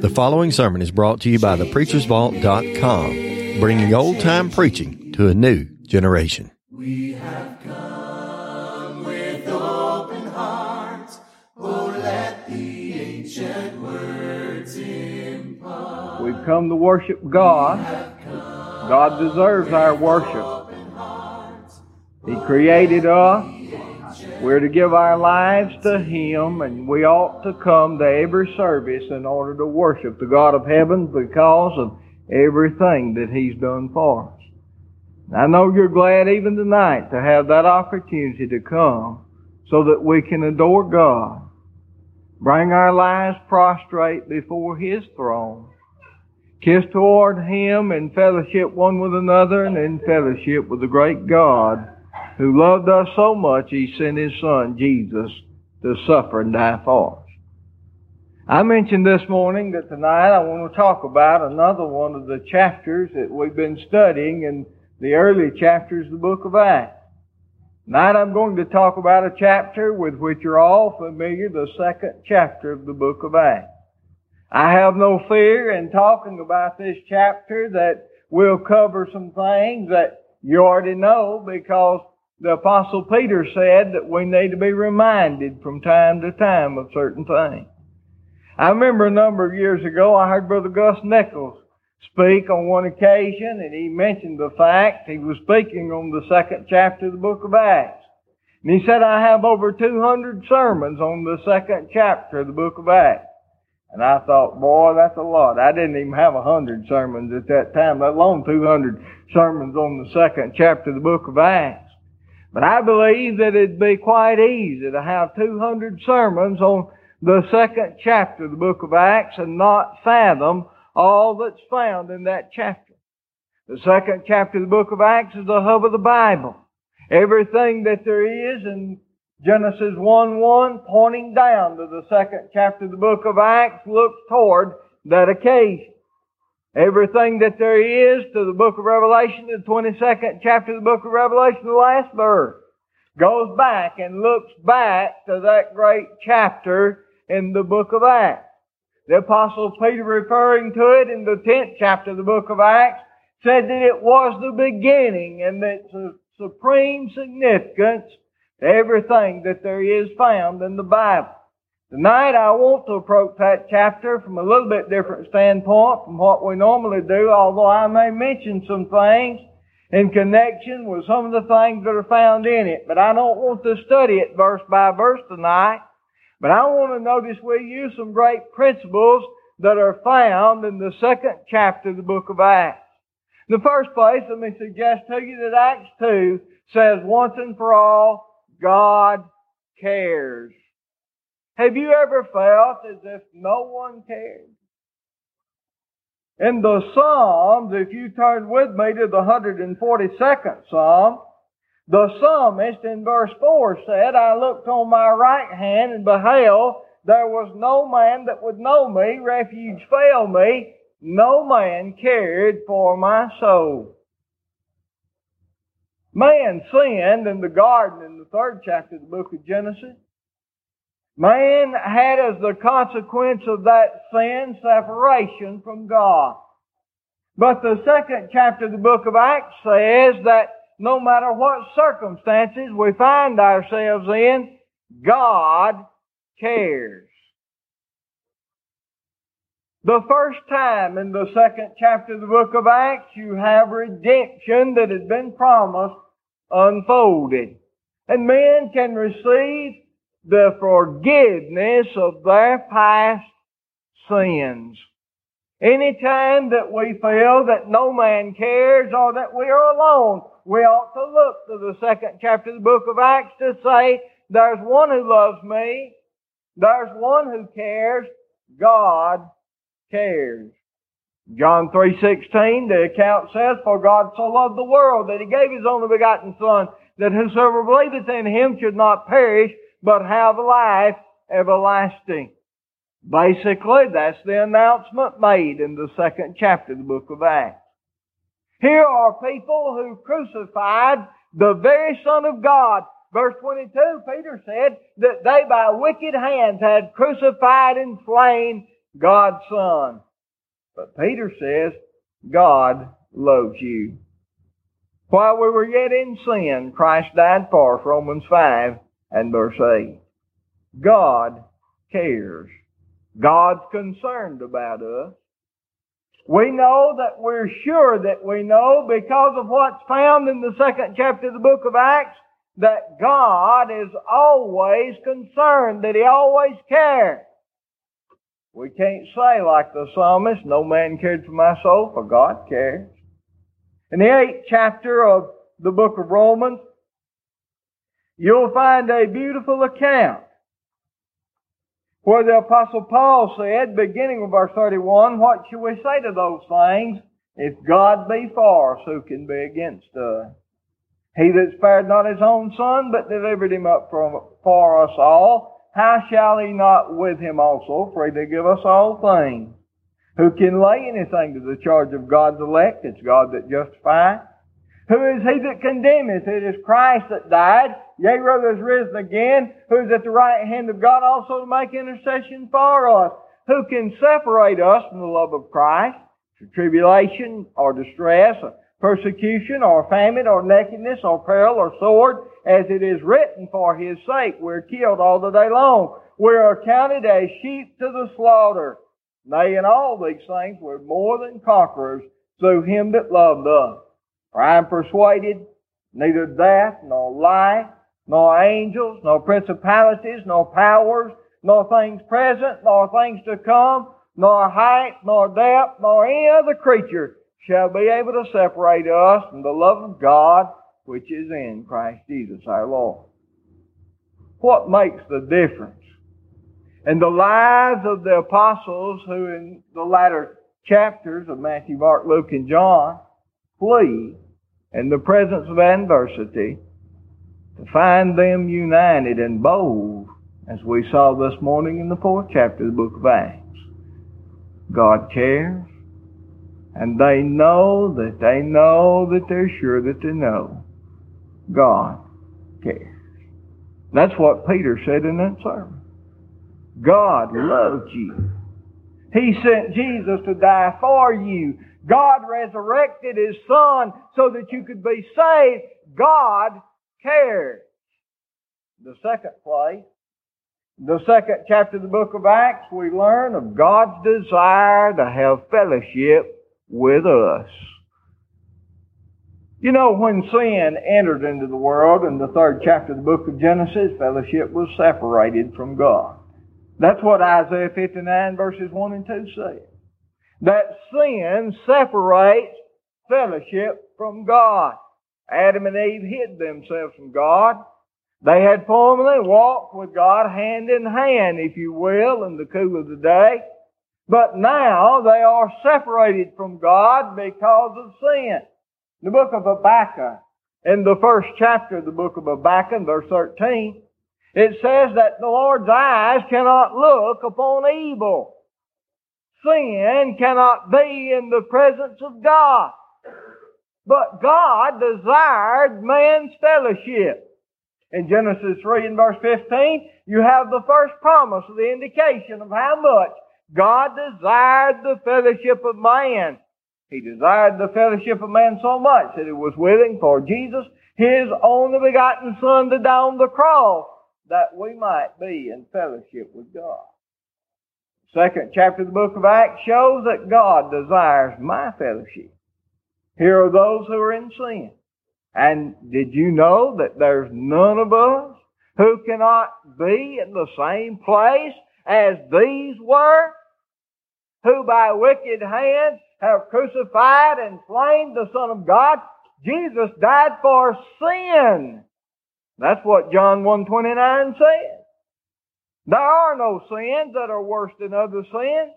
The following sermon is brought to you by thepreachersvault.com, bringing old time preaching to a new generation. We have come with open hearts. Oh, let the ancient words impart. We've come to worship God. God deserves our worship. He created us. We're to give our lives to Him, and we ought to come to every service in order to worship the God of heaven because of everything that He's done for us. I know you're glad even tonight to have that opportunity to come so that we can adore God, bring our lives prostrate before His throne, kiss toward Him in fellowship one with another and in fellowship with the great God who loved us so much He sent His Son, Jesus, to suffer and die for us. I mentioned this morning that tonight I want to talk about another one of the chapters that we've been studying in the early chapters of the book of Acts. Tonight I'm going to talk about a chapter with which you're all familiar, the second chapter of the book of Acts. I have no fear in talking about this chapter that we'll cover some things that you already know because the apostle Peter said that we need to be reminded from time to time of certain things. I remember a number of years ago I heard Brother Gus Nichols speak on one occasion and he mentioned the fact he was speaking on the second chapter of the book of Acts. And he said, I have over 200 sermons on the second chapter of the book of Acts. And I thought, boy, that's a lot. I didn't even have a hundred sermons at that time, let alone 200 sermons on the second chapter of the book of Acts. But I believe that it'd be quite easy to have 200 sermons on the second chapter of the book of Acts and not fathom all that's found in that chapter. The second chapter of the book of Acts is the hub of the Bible. Everything that there is in Genesis 1-1 pointing down to the second chapter of the book of Acts looks toward that occasion. Everything that there is to the book of Revelation, the 22nd chapter of the book of Revelation, the last verse, goes back and looks back to that great chapter in the book of Acts. The apostle Peter referring to it in the 10th chapter of the book of Acts said that it was the beginning and that supreme significance to everything that there is found in the Bible. Tonight I want to approach that chapter from a little bit different standpoint from what we normally do, although I may mention some things in connection with some of the things that are found in it. But I don't want to study it verse by verse tonight. But I want to notice we use some great principles that are found in the second chapter of the book of Acts. In the first place, let me suggest to you that Acts 2 says once and for all, God cares. Have you ever felt as if no one cared? In the Psalms, if you turn with me to the 142nd Psalm, the psalmist in verse 4 said, I looked on my right hand and beheld there was no man that would know me, refuge failed me, no man cared for my soul. Man sinned in the garden in the third chapter of the book of Genesis. Man had as the consequence of that sin separation from God. But the second chapter of the book of Acts says that no matter what circumstances we find ourselves in, God cares. The first time in the second chapter of the book of Acts, you have redemption that has been promised unfolded. And men can receive the forgiveness of their past sins. Any time that we feel that no man cares or that we are alone, we ought to look to the second chapter of the book of Acts to say, there's one who loves me, there's one who cares, God cares. John 3.16, the account says, For God so loved the world that He gave His only begotten Son, that whosoever believeth in Him should not perish, but have life everlasting. Basically, that's the announcement made in the second chapter of the book of Acts. Here are people who crucified the very Son of God. Verse 22, Peter said that they by wicked hands had crucified and slain God's Son. But Peter says, God loves you. While we were yet in sin, Christ died for us, Romans 5 and verse 8. God cares. God's concerned about us. We know that we're sure that we know because of what's found in the second chapter of the book of Acts that God is always concerned, that He always cares. We can't say like the psalmist, no man cared for my soul, for God cares. In the eighth chapter of the book of Romans, you'll find a beautiful account where the apostle Paul said, beginning with verse 31, what shall we say to those things? If God be for us, who can be against us? He that spared not his own son, but delivered him up from, for us all, how shall he not with him also freely give us all things? Who can lay anything to the charge of God's elect? It's God that justifies. Who is he that condemneth? It is Christ that died, yea, rather is risen again, who is at the right hand of God also to make intercession for us. Who can separate us from the love of Christ? Tribulation or distress, or persecution or famine or nakedness or peril or sword, as it is written for his sake. We're killed all the day long. We are counted as sheep to the slaughter. Nay, in all these things we're more than conquerors through him that loved us. For I am persuaded neither death, nor life, nor angels, nor principalities, nor powers, nor things present, nor things to come, nor height, nor depth, nor any other creature shall be able to separate us from the love of God which is in Christ Jesus our Lord. What makes the difference? In the lives of the apostles who in the latter chapters of Matthew, Mark, Luke, and John flee in the presence of adversity to find them united and bold as we saw this morning in the fourth chapter of the book of Acts. God cares and they know that they know that they're sure that they know God cares. That's what Peter said in that sermon. God loved you. He sent Jesus to die for you. God resurrected His Son so that you could be saved. God cares. The second place, the second chapter of the book of Acts, we learn of God's desire to have fellowship with us. You know, when sin entered into the world in the third chapter of the book of Genesis, fellowship was separated from God. That's what Isaiah 59 verses 1 and 2 say. That sin separates fellowship from God. Adam and Eve hid themselves from God. They had formerly walked with God hand in hand, if you will, in the cool of the day. But now they are separated from God because of sin. The book of Habakkuk, in the first chapter of the book of Habakkuk, verse 13, it says that the Lord's eyes cannot look upon evil. Sin cannot be in the presence of God. But God desired man's fellowship. In Genesis 3 and verse 15, you have the first promise, the indication of how much God desired the fellowship of man. He desired the fellowship of man so much that he was willing for Jesus, his only begotten Son, to die on the cross that we might be in fellowship with God. Second chapter of the book of Acts shows that God desires my fellowship. Here are those who are in sin. And did you know that there's none of us who cannot be in the same place as these were? who by wicked hands have crucified and slain the Son of God. Jesus died for sin. That's what John 1.29 says. There are no sins that are worse than other sins.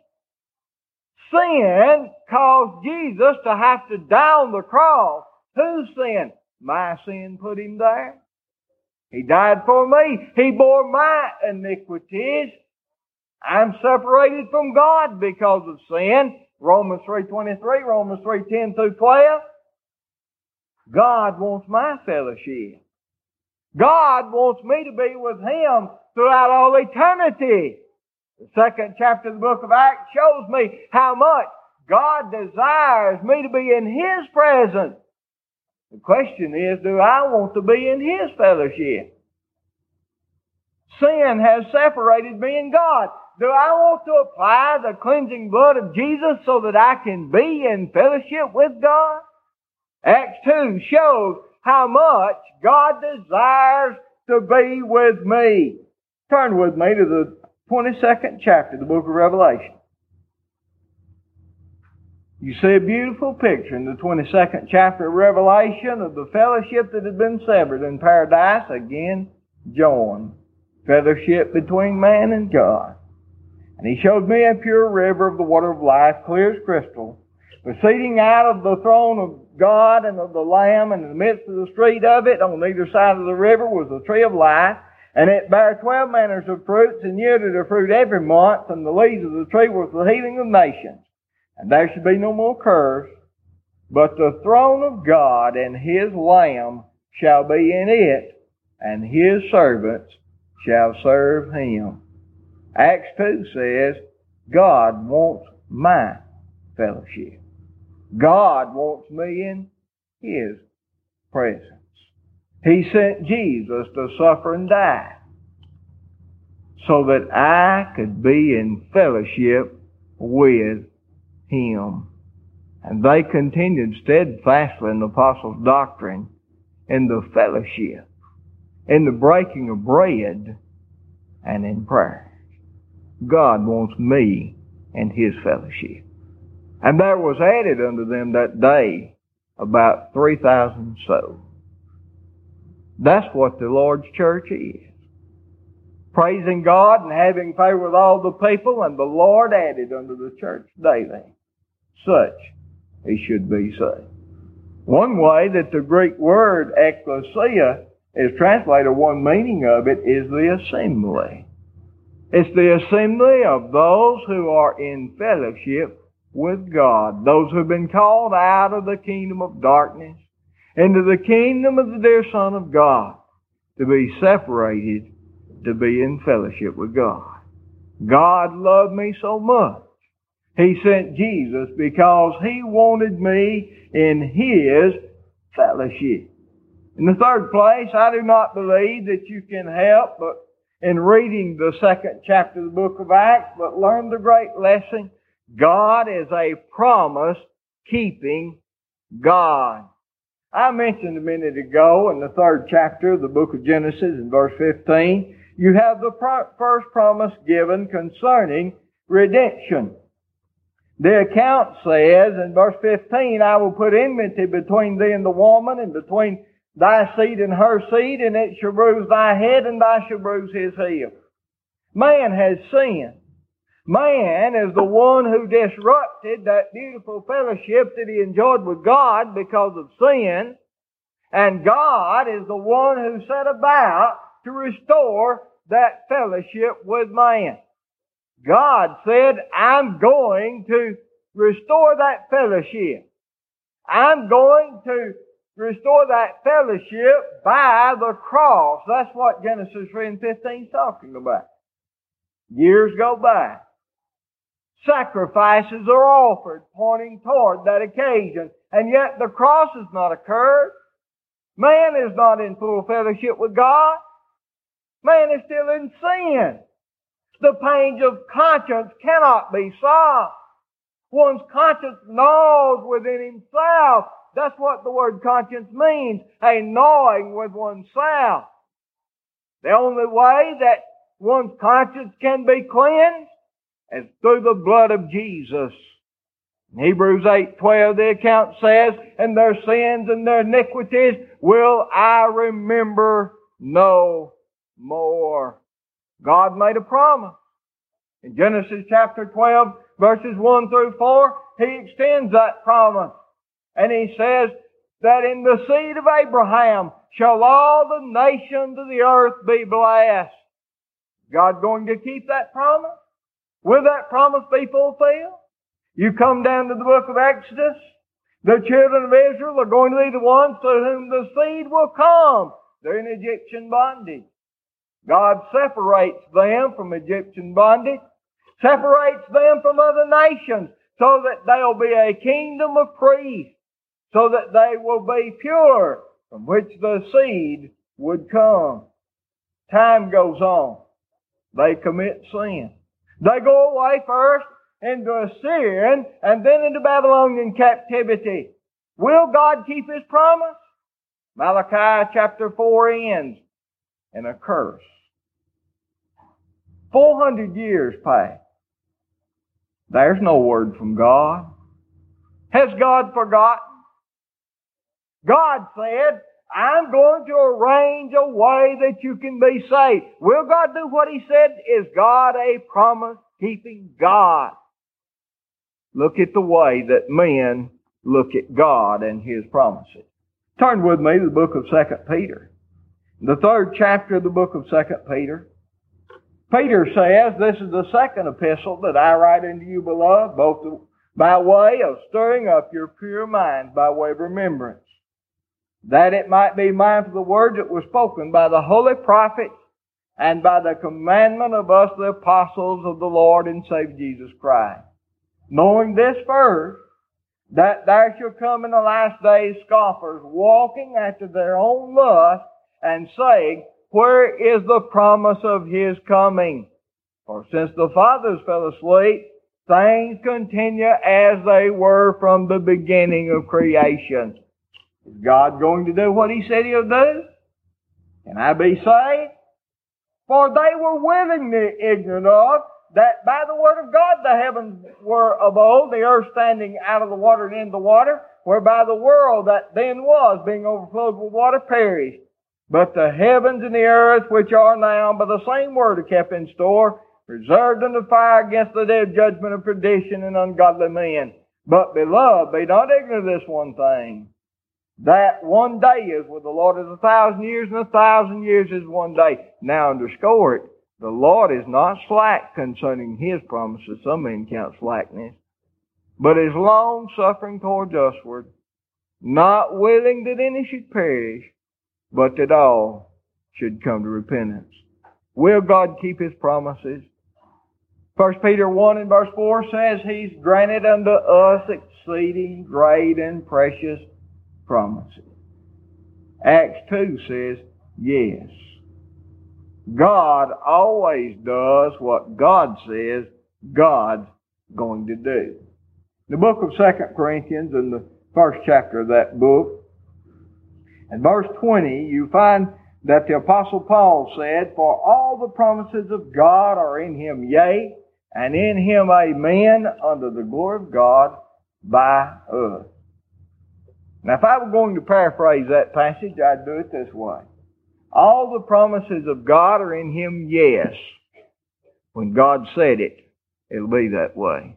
Sin caused Jesus to have to die on the cross. Whose sin? My sin put him there. He died for me. He bore my iniquities. I'm separated from God because of sin. Romans 3.23, Romans 3.10 through 12. God wants my fellowship. God wants me to be with Him throughout all eternity. The second chapter of the book of Acts shows me how much God desires me to be in His presence. The question is, do I want to be in His fellowship? Sin has separated me and God. Do I want to apply the cleansing blood of Jesus so that I can be in fellowship with God? Acts 2 shows how much God desires to be with me. Turn with me to the 22nd chapter of the book of Revelation. You see a beautiful picture in the 22nd chapter of Revelation of the fellowship that had been severed in paradise again joined. Fellowship between man and God. And he showed me a pure river of the water of life, clear as crystal, proceeding out of the throne of God and of the Lamb, and in the midst of the street of it, on either side of the river, was the tree of life, and it bare twelve manners of fruits, and yielded a fruit every month, and the leaves of the tree was the healing of nations. And there should be no more curse, but the throne of God and His Lamb shall be in it, and His servants shall serve Him. Acts 2 says, God wants my fellowship. God wants me in His presence. He sent Jesus to suffer and die so that I could be in fellowship with Him. And they continued steadfastly in the apostles' doctrine, in the fellowship, in the breaking of bread, and in prayer. God wants me and His fellowship. And there was added unto them that day about 3,000 souls. That's what the Lord's church is. Praising God and having favor with all the people, and the Lord added unto the church daily such as should be saved. One way that the Greek word ecclesia is translated, one meaning of it is the assembly. It's the assembly of those who are in fellowship with God, those who've been called out of the kingdom of darkness into the kingdom of the dear Son of God, to be separated, to be in fellowship with God. God loved me so much. He sent Jesus because He wanted me in His fellowship. In the third place, I do not believe that you can help but in reading the second chapter of the book of Acts, but learn the great lesson God is a promise keeping God. I mentioned a minute ago in the third chapter of the book of Genesis in verse 15, you have the pro- first promise given concerning redemption. The account says in verse 15, I will put enmity between thee and the woman and between thy seed and her seed and it shall bruise thy head and thou shalt bruise his heel. Man has sinned. Man is the one who disrupted that beautiful fellowship that he enjoyed with God because of sin. And God is the one who set about to restore that fellowship with man. God said, I'm going to restore that fellowship. I'm going to restore that fellowship by the cross. That's what Genesis 3 and 15 is talking about. Years go by. Sacrifices are offered pointing toward that occasion. And yet the cross has not occurred. Man is not in full fellowship with God. Man is still in sin. The pains of conscience cannot be solved. One's conscience gnaws within himself. That's what the word conscience means. A gnawing with oneself. The only way that one's conscience can be cleansed as through the blood of Jesus. In Hebrews 8:12 the account says, "And their sins and their iniquities will I remember no more." God made a promise. In Genesis chapter 12 verses 1 through 4, He extends that promise. And He says that in the seed of Abraham shall all the nations of the earth be blessed. God going to keep that promise? Will that promise be fulfilled? You come down to the book of Exodus, the children of Israel are going to be the ones to whom the seed will come. They're in Egyptian bondage. God separates them from Egyptian bondage separates them from other nations so that they'll be a kingdom of priests, so that they will be pure from which the seed would come. Time goes on. They commit sin. They go away first into Assyrian and then into Babylonian captivity. Will God keep His promise? Malachi chapter 4 ends in a curse. 400 years pass. There's no word from God. Has God forgotten? God said, I'm going to arrange a way that you can be saved. Will God do what He said? Is God a promise keeping God? Look at the way that men look at God and His promises. Turn with me to the book of 2 Peter. The third chapter of the book of 2 Peter. Peter says, this is the second epistle that I write unto you, beloved, both by way of stirring up your pure mind by way of remembrance, that it might be mindful of the words that were spoken by the holy prophets and by the commandment of us, the apostles of the Lord and Savior Jesus Christ. Knowing this first, that there shall come in the last days scoffers walking after their own lust and saying, where is the promise of His coming? For since the fathers fell asleep, things continue as they were from the beginning of creation. Is God going to do what He said He'll do? Can I be saved? For they were willingly ignorant of that by the word of God the heavens were of old, the earth standing out of the water and in the water, whereby the world that then was, being overflowed with water, perished. But the heavens and the earth, which are now by the same word are kept in store, reserved unto fire against the day of judgment of perdition and ungodly men. But beloved, be not ignorant of this one thing, that one day is with the Lord is a thousand years, and a thousand years is one day. Now underscore it. The Lord is not slack concerning His promises. Some men count slackness. But is long suffering towards usward, not willing that any should perish, but that all should come to repentance. Will God keep His promises? First Peter 1 and verse 4 says, He's granted unto us exceeding great and precious promises. Acts 2 says, yes. God always does what God says God's going to do. The book of 2 Corinthians in the first chapter of that book, in verse 20, you find that the apostle Paul said, For all the promises of God are in him, yea, and in him amen, unto the glory of God by us. Now if I were going to paraphrase that passage, I'd do it this way. All the promises of God are in him, yes. When God said it, it'll be that way.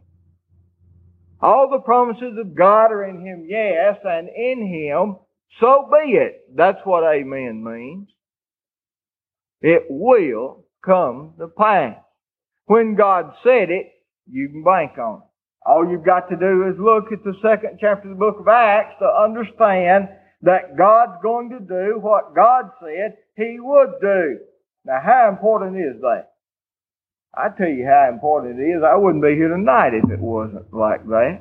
All the promises of God are in him, yes, and in him, so be it. That's what amen means. It will come to pass. When God said it, you can bank on it. All you've got to do is look at the second chapter of the book of Acts to understand that God's going to do what God said He would do. Now how important is that? I tell you how important it is. I wouldn't be here tonight if it wasn't like that.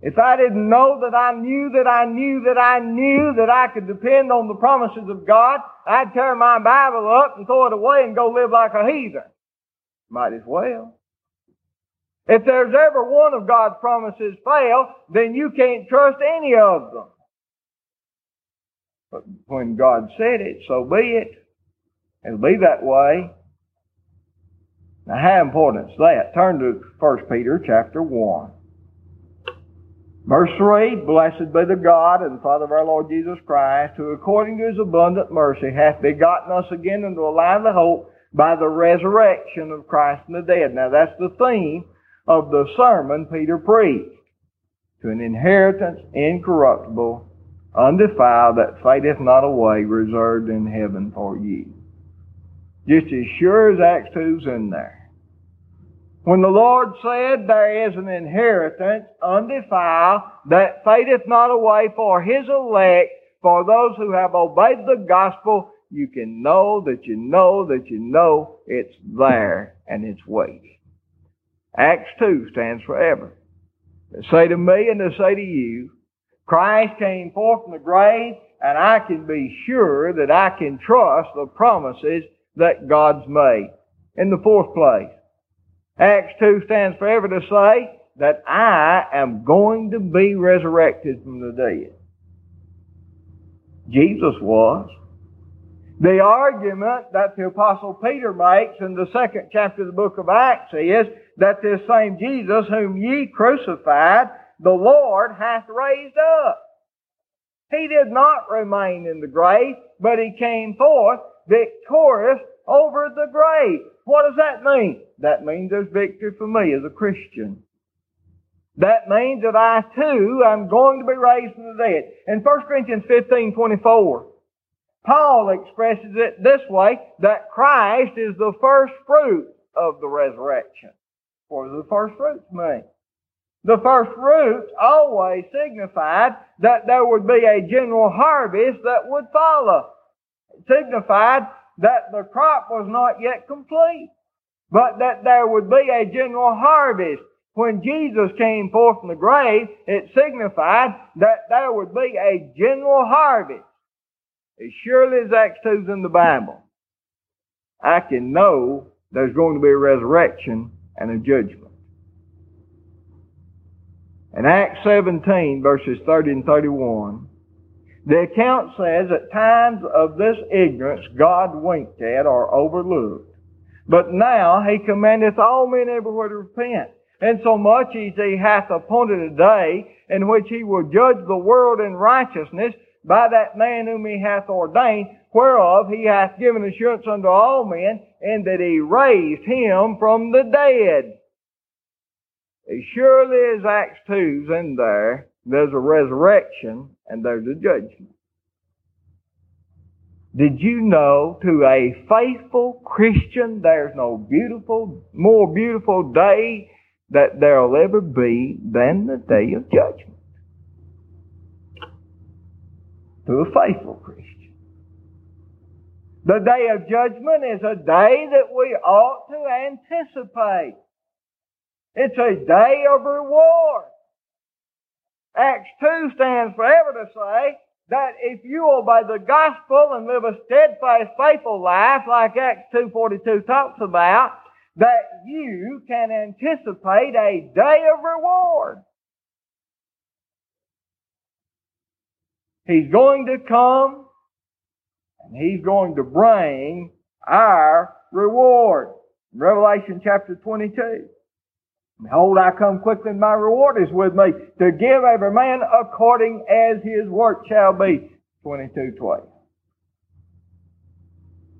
If I didn't know that I knew that I knew that I knew that I could depend on the promises of God, I'd tear my Bible up and throw it away and go live like a heathen. Might as well. If there's ever one of God's promises fail, then you can't trust any of them. But when God said it, so be it. It'll be that way. Now how important is that? Turn to 1 Peter chapter 1. Verse 3, Blessed be the God and Father of our Lord Jesus Christ, who according to his abundant mercy hath begotten us again into a lively hope by the resurrection of Christ from the dead. Now that's the theme of the sermon Peter preached. To an inheritance incorruptible, undefiled, that fadeth not away, reserved in heaven for you. Just as sure as Acts 2's in there. When the Lord said there is an inheritance undefiled that fadeth not away for His elect, for those who have obeyed the gospel, you can know that you know that you know it's there and it's waiting. Acts 2 stands forever. They say to me and they say to you, Christ came forth from the grave and I can be sure that I can trust the promises that God's made. In the fourth place, Acts 2 stands forever to say that I am going to be resurrected from the dead. Jesus was. The argument that the apostle Peter makes in the second chapter of the book of Acts is that this same Jesus whom ye crucified, the Lord hath raised up. He did not remain in the grave, but he came forth victorious over the grave. What does that mean? That means there's victory for me as a Christian. That means that I too am going to be raised from the dead. In 1 Corinthians 15, 24, Paul expresses it this way, that Christ is the first fruit of the resurrection. Does the first fruits mean? The first fruits always signified that there would be a general harvest that would follow. It signified that the crop was not yet complete, but that there would be a general harvest. When Jesus came forth from the grave, it signified that there would be a general harvest. As surely as Acts 2 is in the Bible, I can know there's going to be a resurrection and a judgment. In Acts 17 verses 30 and 31, the account says at times of this ignorance God winked at or overlooked. But now he commandeth all men everywhere to repent. And so much as he hath appointed a day in which he will judge the world in righteousness by that man whom he hath ordained, whereof he hath given assurance unto all men, and that he raised him from the dead. As surely as Acts 2's in there, there's a resurrection and there's a judgment. Did you know to a faithful Christian there's no beautiful, more beautiful day that there'll ever be than the day of judgment? To a faithful Christian. The day of judgment is a day that we ought to anticipate. It's a day of reward. Acts 2 stands forever to say that if you obey the gospel and live a steadfast, faithful life like Acts 2.42 talks about, that you can anticipate a day of reward. He's going to come and He's going to bring our reward. Revelation chapter 22. Behold, I come quickly, and my reward is with me to give every man according as his work shall be. 22:12.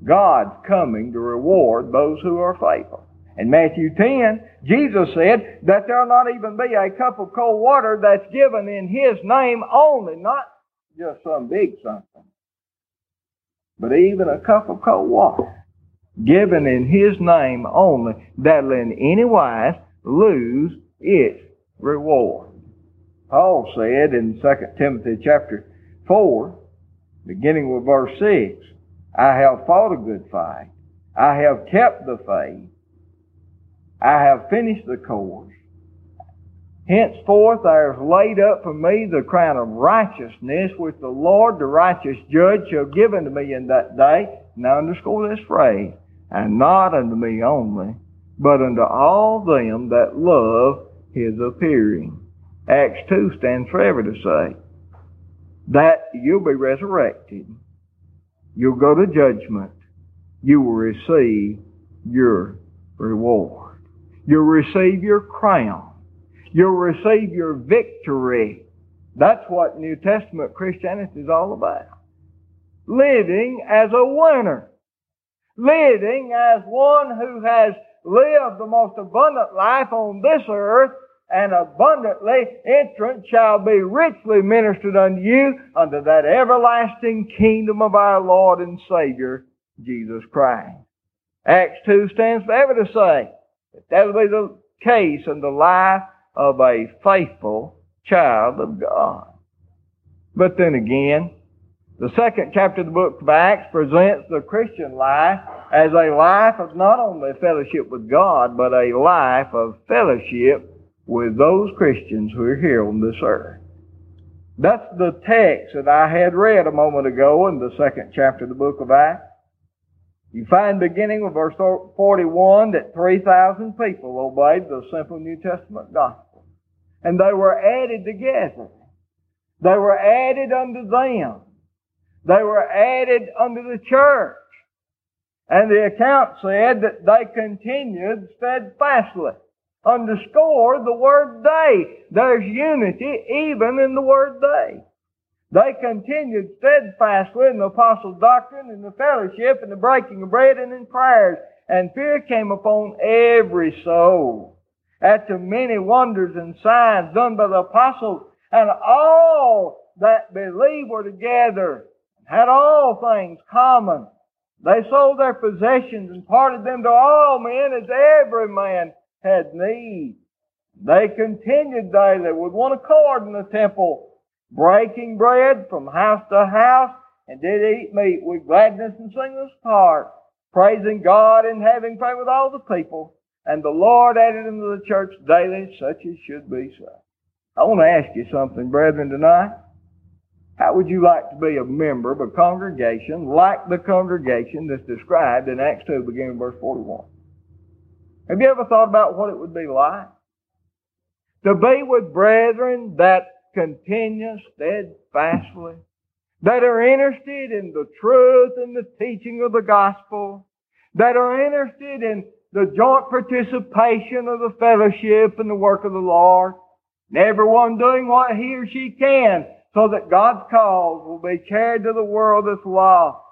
God's coming to reward those who are faithful. In Matthew 10, Jesus said that there'll not even be a cup of cold water that's given in His name only, not just some big something, but even a cup of cold water given in His name only that'll in any wise lose its reward. Paul said in 2 Timothy chapter 4, beginning with verse 6, I have fought a good fight. I have kept the faith. I have finished the course. Henceforth there is laid up for me the crown of righteousness, which the Lord, the righteous judge, shall give unto me in that day. Now underscore this phrase, and not unto me only, but unto all them that love his appearing. Acts 2 stands forever to say that you'll be resurrected. You'll go to judgment. You will receive your reward. You'll receive your crown. You'll receive your victory. That's what New Testament Christianity is all about. Living as a winner. Living as one who has lived the most abundant life on this earth, and abundantly entrance shall be richly ministered unto you unto that everlasting kingdom of our Lord and Savior, Jesus Christ. Acts 2 stands for ever to say that that'll be the case in the life of a faithful child of God. But then again, The second chapter of the book of Acts presents the Christian life as a life of not only fellowship with God, but a life of fellowship with those Christians who are here on this earth. That's the text that I had read a moment ago in the second chapter of the book of Acts. You find beginning with verse 41 that 3,000 people obeyed the simple New Testament gospel. And they were added together. They were added unto them. They were added unto the church. And the account said that they continued steadfastly. Underscore the word they. There's unity even in the word they. They continued steadfastly in the apostles' doctrine, in the fellowship, in the breaking of bread, and in prayers. And fear came upon every soul. After many wonders and signs done by the apostles, and all that believed were together, had all things common. They sold their possessions and parted them to all men as every man had need. They continued daily with one accord in the temple breaking bread from house to house, and did eat meat with gladness and singleness of heart, praising God and having favor with all the people. And the Lord added into the church daily such as should be so. I want to ask you something, brethren, tonight. How would you like to be a member of a congregation like the congregation that's described in Acts 2, beginning verse 41? Have you ever thought about what it would be like? To be with brethren that continue steadfastly, that are interested in the truth and the teaching of the gospel, that are interested in the joint participation of the fellowship and the work of the Lord, and everyone doing what he or she can so that God's cause will be carried to the world that's lost,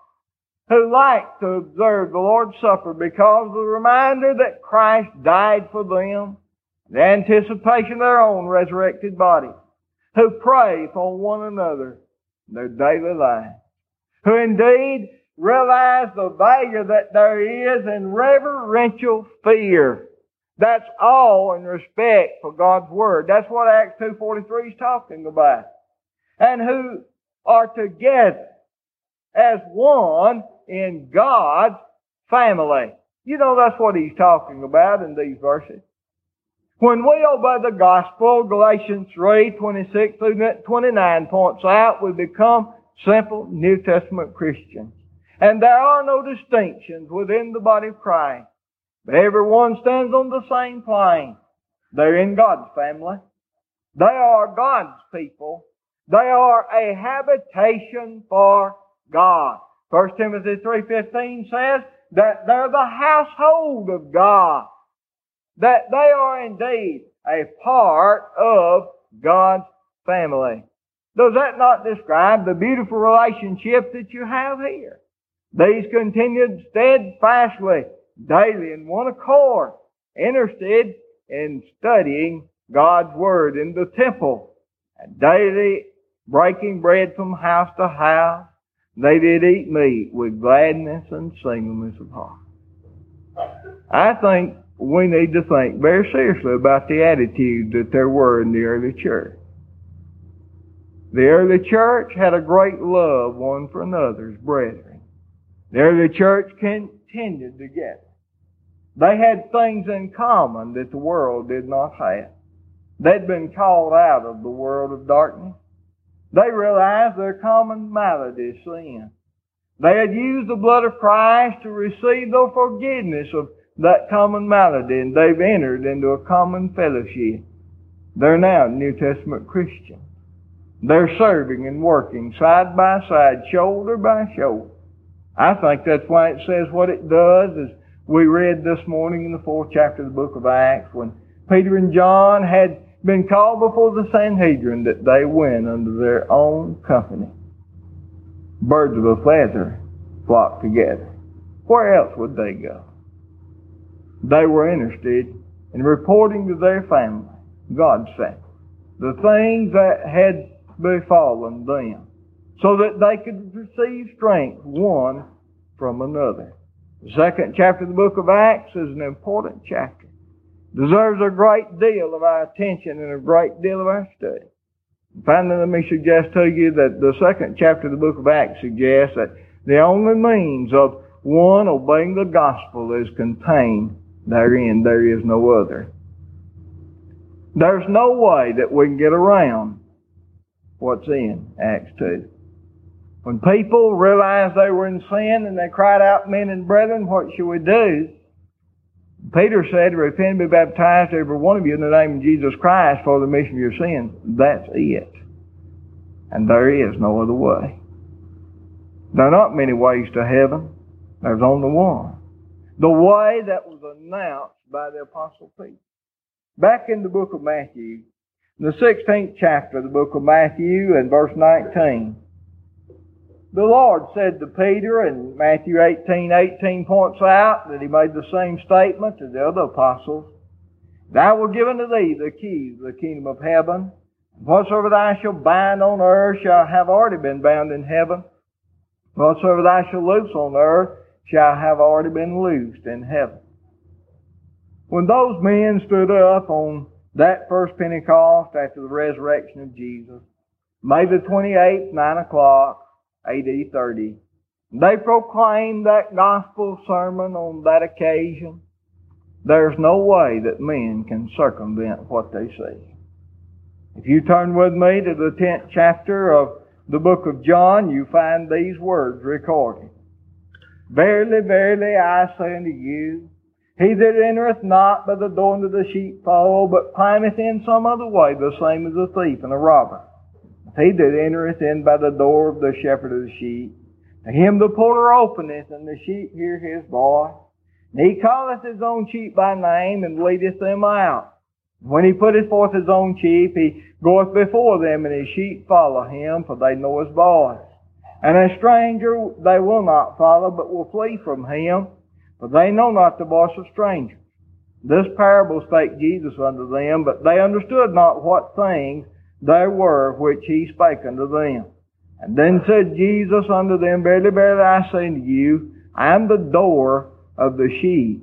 who like to observe the Lord's Supper because of the reminder that Christ died for them, the anticipation of their own resurrected body, who pray for one another in their daily life, who indeed realize the value that there is in reverential fear. That's all in respect for God's Word. That's what Acts 2.43 is talking about. And who are together as one in God's family. You know that's what he's talking about in these verses. When we obey the gospel, Galatians 3, 26 through 29 points out, we become simple New Testament Christians. And there are no distinctions within the body of Christ. But everyone stands on the same plane. They're in God's family. They are God's people. They are a habitation for God. 1 Timothy 3.15 says that they're the household of God that they are indeed a part of God's family. Does that not describe the beautiful relationship that you have here? These continued steadfastly, daily in one accord, interested in studying God's Word in the temple, and daily breaking bread from house to house. They did eat meat with gladness and singleness of heart. I think we need to think very seriously about the attitude that there were in the early church. The early church had a great love one for another's brethren. The early church continued together. They had things in common that the world did not have. They'd been called out of the world of darkness. They realized their common malady, sin. They had used the blood of Christ to receive the forgiveness of that common malady and they've entered into a common fellowship. They're now New Testament Christians. They're serving and working side by side, shoulder by shoulder. I think that's why it says what it does as we read this morning in the fourth chapter of the book of Acts when Peter and John had been called before the Sanhedrin that they went under their own company. Birds of a feather flock together. Where else would they go? They were interested in reporting to their family, God said, the things that had befallen them, so that they could receive strength one from another. The second chapter of the book of Acts is an important chapter. Deserves a great deal of our attention and a great deal of our study. Finally, let me suggest to you that the second chapter of the book of Acts suggests that the only means of one obeying the gospel is contained therein. There is no other. There's no way that we can get around what's in Acts 2. When people realized they were in sin and they cried out, men and brethren, what should we do? Peter said, repent and be baptized, every one of you, in the name of Jesus Christ for the remission of your sins. That's it. And there is no other way. There are not many ways to heaven. There's only one. The way that was announced by the Apostle Peter. Back in the book of Matthew, in the 16th chapter of the book of Matthew and verse 19, the Lord said to Peter, and Matthew 18, 18 points out that he made the same statement to the other apostles. Thou will give unto thee the keys of the kingdom of heaven. Whatsoever thou shalt bind on earth shall have already been bound in heaven. Whatsoever thou shalt loose on earth shall have already been loosed in heaven. When those men stood up on that first Pentecost after the resurrection of Jesus, May the 28th, 9 o'clock, AD 30. They proclaimed that gospel sermon on that occasion. There's no way that men can circumvent what they say. If you turn with me to the 10th chapter of the book of John, you find these words recorded. Verily, verily, I say unto you, he that entereth not by the door into the sheepfold, but climbeth in some other way, the same is a thief and a robber. He that entereth in by the door of the shepherd of the sheep, to him the porter openeth, and the sheep hear his voice. And he calleth his own sheep by name, and leadeth them out. When he putteth forth his own sheep, he goeth before them, and his sheep follow him, for they know his voice. And a stranger they will not follow, but will flee from him, for they know not the voice of strangers. This parable spake Jesus unto them, but they understood not what things there were which he spake unto them. And then said Jesus unto them, Verily, verily, I say unto you, I am the door of the sheep.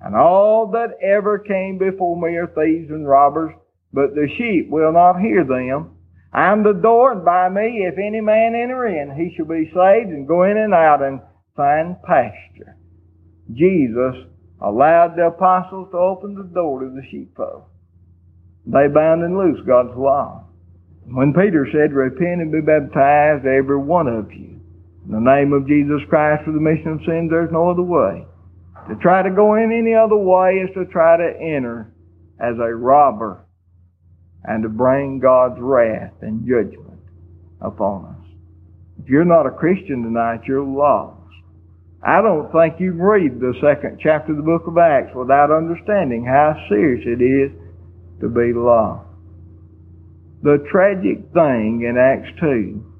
And all that ever came before me are thieves and robbers, but the sheep will not hear them. I am the door, and by me, if any man enter in, he shall be saved and go in and out and find pasture. Jesus allowed the apostles to open the door to the sheepfold. They bound and loose God's law. When Peter said, Repent and be baptized, every one of you, in the name of Jesus Christ for the remission of sins, there's no other way. To try to go in any other way is to try to enter as a robber and to bring God's wrath and judgment upon us. If you're not a Christian tonight, you're lost. I don't think you can read the second chapter of the book of Acts without understanding how serious it is to be lost. The tragic thing in Acts 2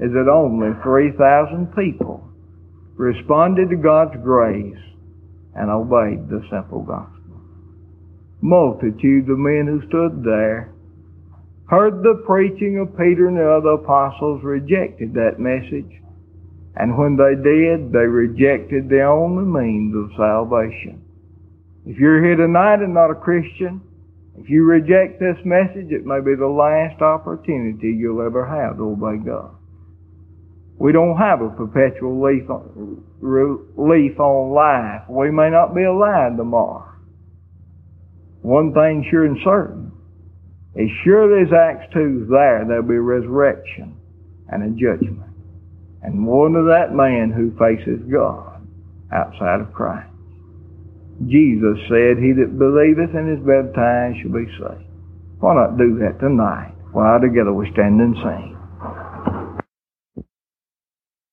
is that only 3,000 people responded to God's grace and obeyed the simple gospel. Multitudes of men who stood there heard the preaching of Peter and the other apostles, rejected that message, and when they did, they rejected the only means of salvation. If you're here tonight and not a Christian, if you reject this message, it may be the last opportunity you'll ever have to obey God. We don't have a perpetual leaf on, leaf on life. We may not be alive tomorrow. One thing sure and certain, as sure as Acts 2 is there, there'll be a resurrection and a judgment. And one of that man who faces God outside of Christ. Jesus said, He that believeth and is baptized shall be saved. Why not do that tonight while together we stand and sing?